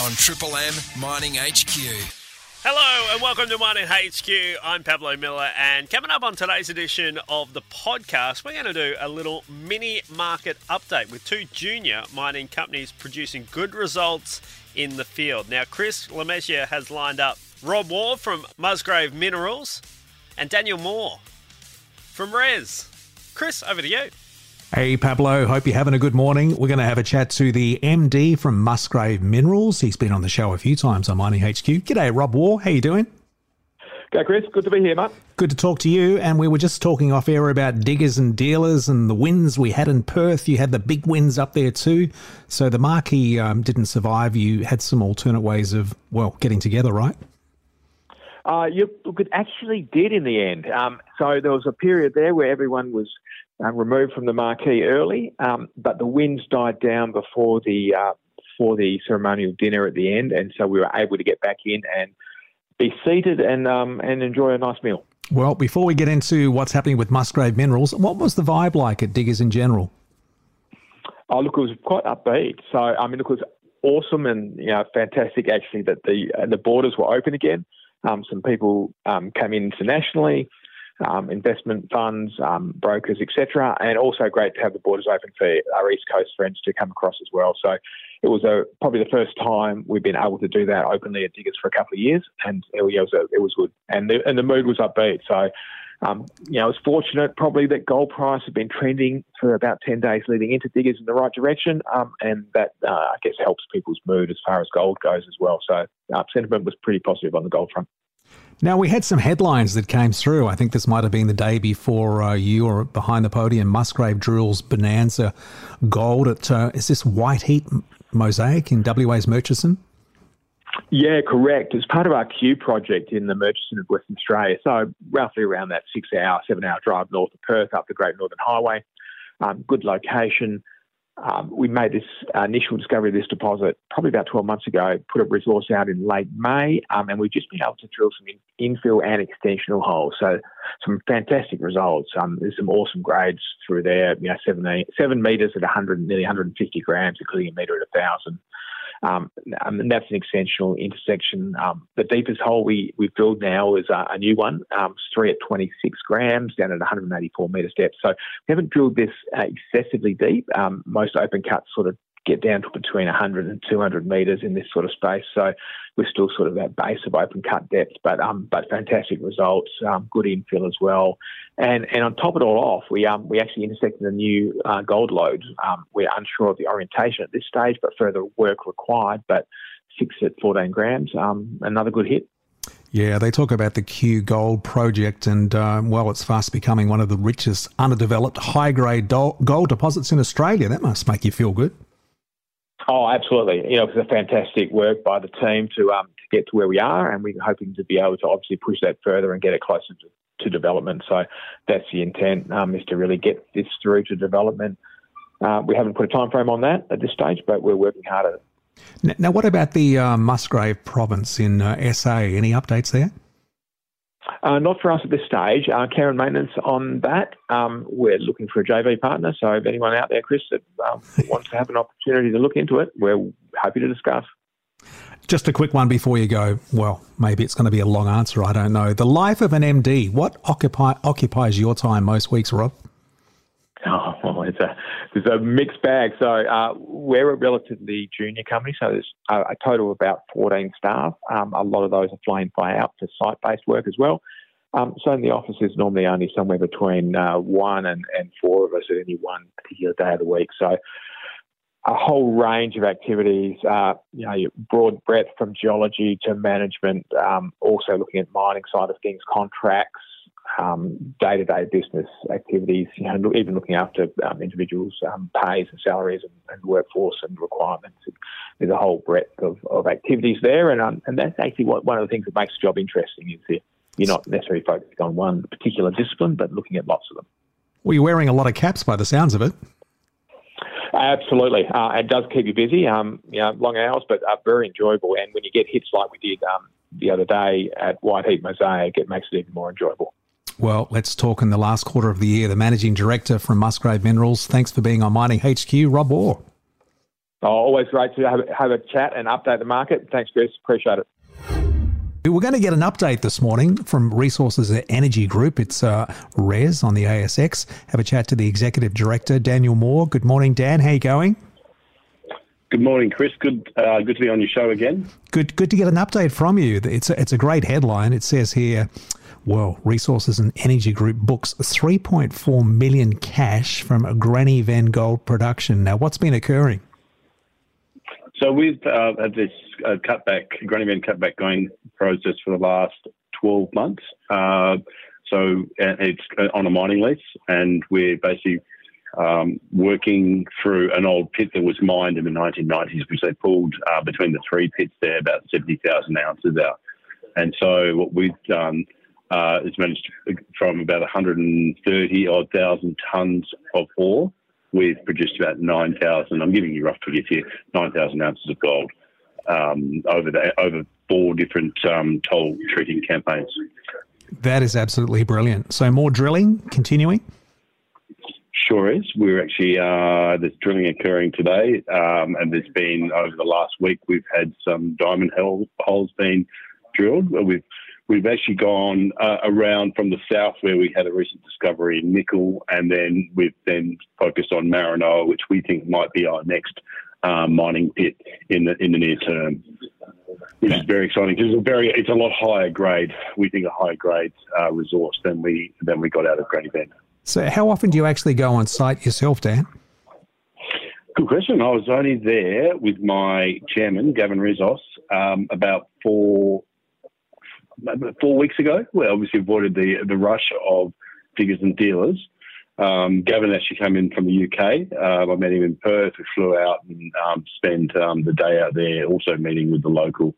on Triple M Mining HQ. Hello and welcome to Mining HQ. I'm Pablo Miller, and coming up on today's edition of the podcast, we're going to do a little mini market update with two junior mining companies producing good results in the field. Now, Chris Lemessier has lined up Rob Waugh from Musgrave Minerals and Daniel Moore from Res. Chris, over to you. Hey Pablo, hope you're having a good morning. We're going to have a chat to the MD from Musgrave Minerals. He's been on the show a few times on Mining HQ. G'day, Rob Waugh. How you doing? Go, Chris. Good to be here, mate. Good to talk to you. And we were just talking off air about diggers and dealers and the wins we had in Perth. You had the big wins up there too. So the marquee um, didn't survive. You had some alternate ways of, well, getting together, right? Uh, you, look, it actually did in the end. Um, so there was a period there where everyone was uh, removed from the marquee early, um, but the winds died down before the uh, before the ceremonial dinner at the end, and so we were able to get back in and be seated and um, and enjoy a nice meal. Well, before we get into what's happening with Musgrave Minerals, what was the vibe like at Diggers in general? Oh, look, it was quite upbeat. So, I mean, look, it was awesome and you know fantastic actually that the uh, the borders were open again. Um, some people um, came in internationally um, investment funds, um, brokers, etc. And also great to have the borders open for our East Coast friends to come across as well. So it was a, probably the first time we've been able to do that openly at Diggers for a couple of years, and it, was a, it was good. And the, and the mood was upbeat. So. Um, you know, I was fortunate probably that gold price had been trending for about 10 days leading into diggers in the right direction. Um, and that, uh, I guess, helps people's mood as far as gold goes as well. So uh, sentiment was pretty positive on the gold front. Now, we had some headlines that came through. I think this might have been the day before uh, you were behind the podium. Musgrave drills Bonanza Gold at, uh, is this White Heat Mosaic in WA's Murchison? Yeah, correct. It's part of our Cue project in the Murchison of Western Australia. So, roughly around that six hour, seven hour drive north of Perth up the Great Northern Highway. Um, good location. Um, we made this initial discovery of this deposit probably about 12 months ago, put a resource out in late May, um, and we've just been able to drill some in, infill and extensional holes. So some fantastic results. Um, there's some awesome grades through there, you know, seven, seven metres at 100, nearly 150 grams, including a metre at 1,000. Um, and that's an extensional intersection. Um, the deepest hole we, we've drilled now is a, a new one, um, three at 26 grams down at 184 metres depth. So we haven't drilled this uh, excessively deep. Um, most open cuts sort of get down to between 100 and 200 metres in this sort of space. So we're still sort of that base of open cut depth, but um, but fantastic results, um, good infill as well. And and on top of it all off, we um we actually intersected a new uh, gold lode. Um, we're unsure of the orientation at this stage, but further work required. But six at 14 grams, um, another good hit. Yeah, they talk about the Cue Gold project, and uh, well, it's fast becoming one of the richest underdeveloped high grade gold deposits in Australia. That must make you feel good. Oh, absolutely. You know, it's a fantastic work by the team to um, to get to where we are, and we're hoping to be able to obviously push that further and get it closer to, to development. So that's the intent, um, is to really get this through to development. Uh, we haven't put a time frame on that at this stage, but we're working hard at it. Now, what about the uh, Musgrave province in uh, SA? Any updates there? Uh, not for us at this stage. Uh, care and maintenance on that. Um, we're looking for a JV partner. So if anyone out there, Chris, that um, wants to have an opportunity to look into it, we're happy to discuss. Just a quick one before you go. Well, maybe it's going to be a long answer. I don't know. The life of an MD. What occupy, occupies your time most weeks, Rob? Oh, well, it's a it's a mixed bag. So uh, we're a relatively junior company, so there's a, a total of about 14 staff. Um, a lot of those are flying fly out for site-based work as well. Um, so in the office, there's normally only somewhere between uh, one and, and four of us at any one particular day of the week. So a whole range of activities, uh, you know, broad breadth from geology to management, um, also looking at mining side of things, contracts, um, day-to-day business activities, you know, even looking after um, individuals' um, pays and salaries and, and, workforce and requirements. There's a whole breadth of, of activities there, and um, and that's actually what, one of the things that makes the job interesting is that you're not necessarily focused on one particular discipline, but looking at lots of them. Well, you're wearing a lot of caps by the sounds of it. Absolutely, uh, it does keep you busy. Um, you know, long hours, but uh, very enjoyable. And when you get hits like we did um, the other day at White Heat Mosaic, it makes it even more enjoyable. Well, let's talk in the last quarter of the year. The managing director from Musgrave Minerals. Thanks for being on Mining HQ, Rob Waugh. Oh, always great to have, have a chat and update the market. Thanks, Chris. Appreciate it. We're going to get an update this morning from Resources Energy Group. It's uh, RES on the ASX. Have a chat to the Executive Director, Daniel Moore. Good morning, Dan. How you going? Good morning, Chris. Good, uh, good to be on your show again. Good, good to get an update from you. It's a, it's a great headline. It says here, well, Resources and Energy Group books 3.4 million cash from Granny Venn gold production. Now, what's been occurring? So we've uh, had this uh, cutback, Granny Venn cutback going process for the last 12 months. Uh, so it's on a mining lease, and we're basically um, working through an old pit that was mined in the 1990s, which they pulled uh, between the three pits there, about 70,000 ounces out. And so what we've done uh, is managed to, from about 130 odd thousand tons of ore we've produced about 9,000, I'm giving you rough figures here, 9,000 ounces of gold um, over the, over four different um, toll treating campaigns. That is absolutely brilliant. So more drilling continuing? Sure is. We're actually, uh, there's drilling occurring today, um, and there's been, over the last week, we've had some diamond holes being drilled. We've We've actually gone uh, around from the south where we had a recent discovery in nickel, and then we've then focused on Maranoa, which we think might be our next uh, mining pit in the in the near term, which is very exciting. It's a very it's a lot higher grade. We think a higher grade uh, resource than we than we got out of Granny Venn. So, how often do you actually go on site yourself, Dan? Good question. I was only there with my chairman, Gavin Rizos, um, about four four weeks ago. We obviously avoided the the rush of diggers and dealers. Um, Gavin actually came in from the UK. Um, I met him in Perth. We flew out and um, spent um, the day out there, also meeting with the local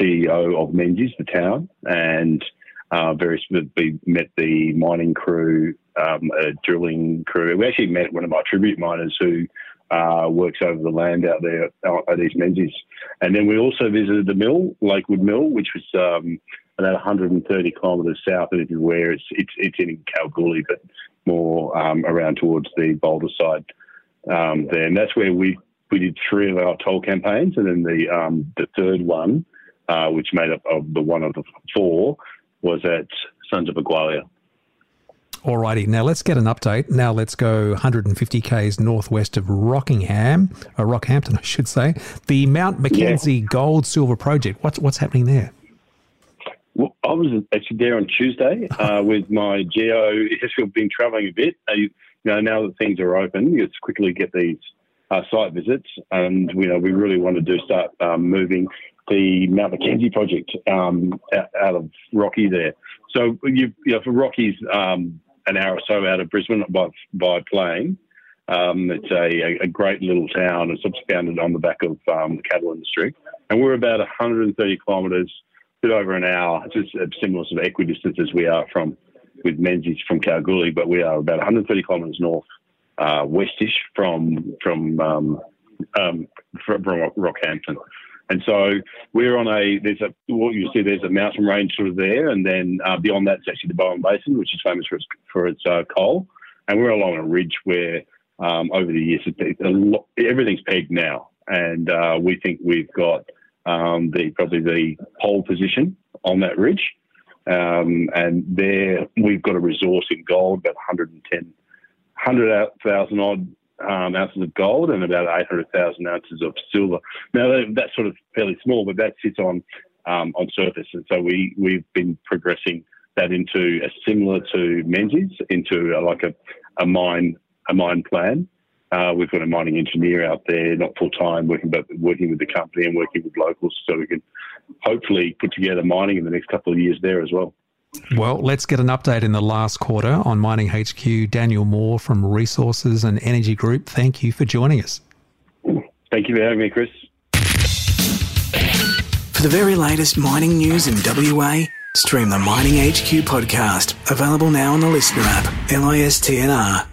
CEO of Menzies, the town, and uh, very we met the mining crew, um, a drilling crew. We actually met one of my tribute miners who uh, works over the land out there at East Menzies. And then we also visited the mill, Lakewood Mill, which was um, about 130 kilometres south of where it's, it's, it's in Kalgoorlie, but more um, around towards the Boulder side um, there. And that's where we, we did three of our toll campaigns. And then the, um, the third one, uh, which made up of the one of the four, was at Sons of Gwalia. Alrighty, now let's get an update. Now let's go 150 k's northwest of Rockingham, or uh, Rockhampton, I should say. The Mount Mackenzie yeah. Gold Silver Project. What's what's happening there? Well, I was actually there on Tuesday uh, with my geo. We've been travelling a bit. Uh, you know, now that things are open, you just quickly get these uh, site visits, and you know we really want to do start um, moving the Mount Mackenzie project um, out, out, of Rocky there. So you, you know, for Rocky's um, an hour or so out of Brisbane by by plane. Um, it's a, a, great little town. It's founded on the back of um, the cattle industry, and we're about 130 kilometres, a bit over an hour. It's just a similar sort of equidistance as we are from with Menzies from Kalgoorlie, but we are about 130 kilometres north uh, westish from from um, um, from, from Rockhampton. And so we're on a there's a what you see there's a mountain range sort of there, and then uh, beyond that it's actually the Bowen Basin, which is famous for its for its uh, coal. And we're along a ridge where um, over the years lot, everything's pegged now, and uh, we think we've got um, the probably the pole position on that ridge. Um, and there we've got a resource in gold about 110, 100,000 odd um, ounces of gold and about 800,000 ounces of silver. Now that's sort of fairly small, but that sits on um, on surface, and so we we've been progressing that into a similar to Menzies into a, like a, a mine a mine plan. Uh, we've got a mining engineer out there, not full time, working but working with the company and working with locals, so we can hopefully put together mining in the next couple of years there as well. Well, let's get an update in the last quarter on Mining HQ. Daniel Moore from Resources and Energy Group, thank you for joining us. Thank you for having me, Chris. For the very latest mining news in WA, stream the Mining HQ podcast, available now on the Listener app, LISTNR.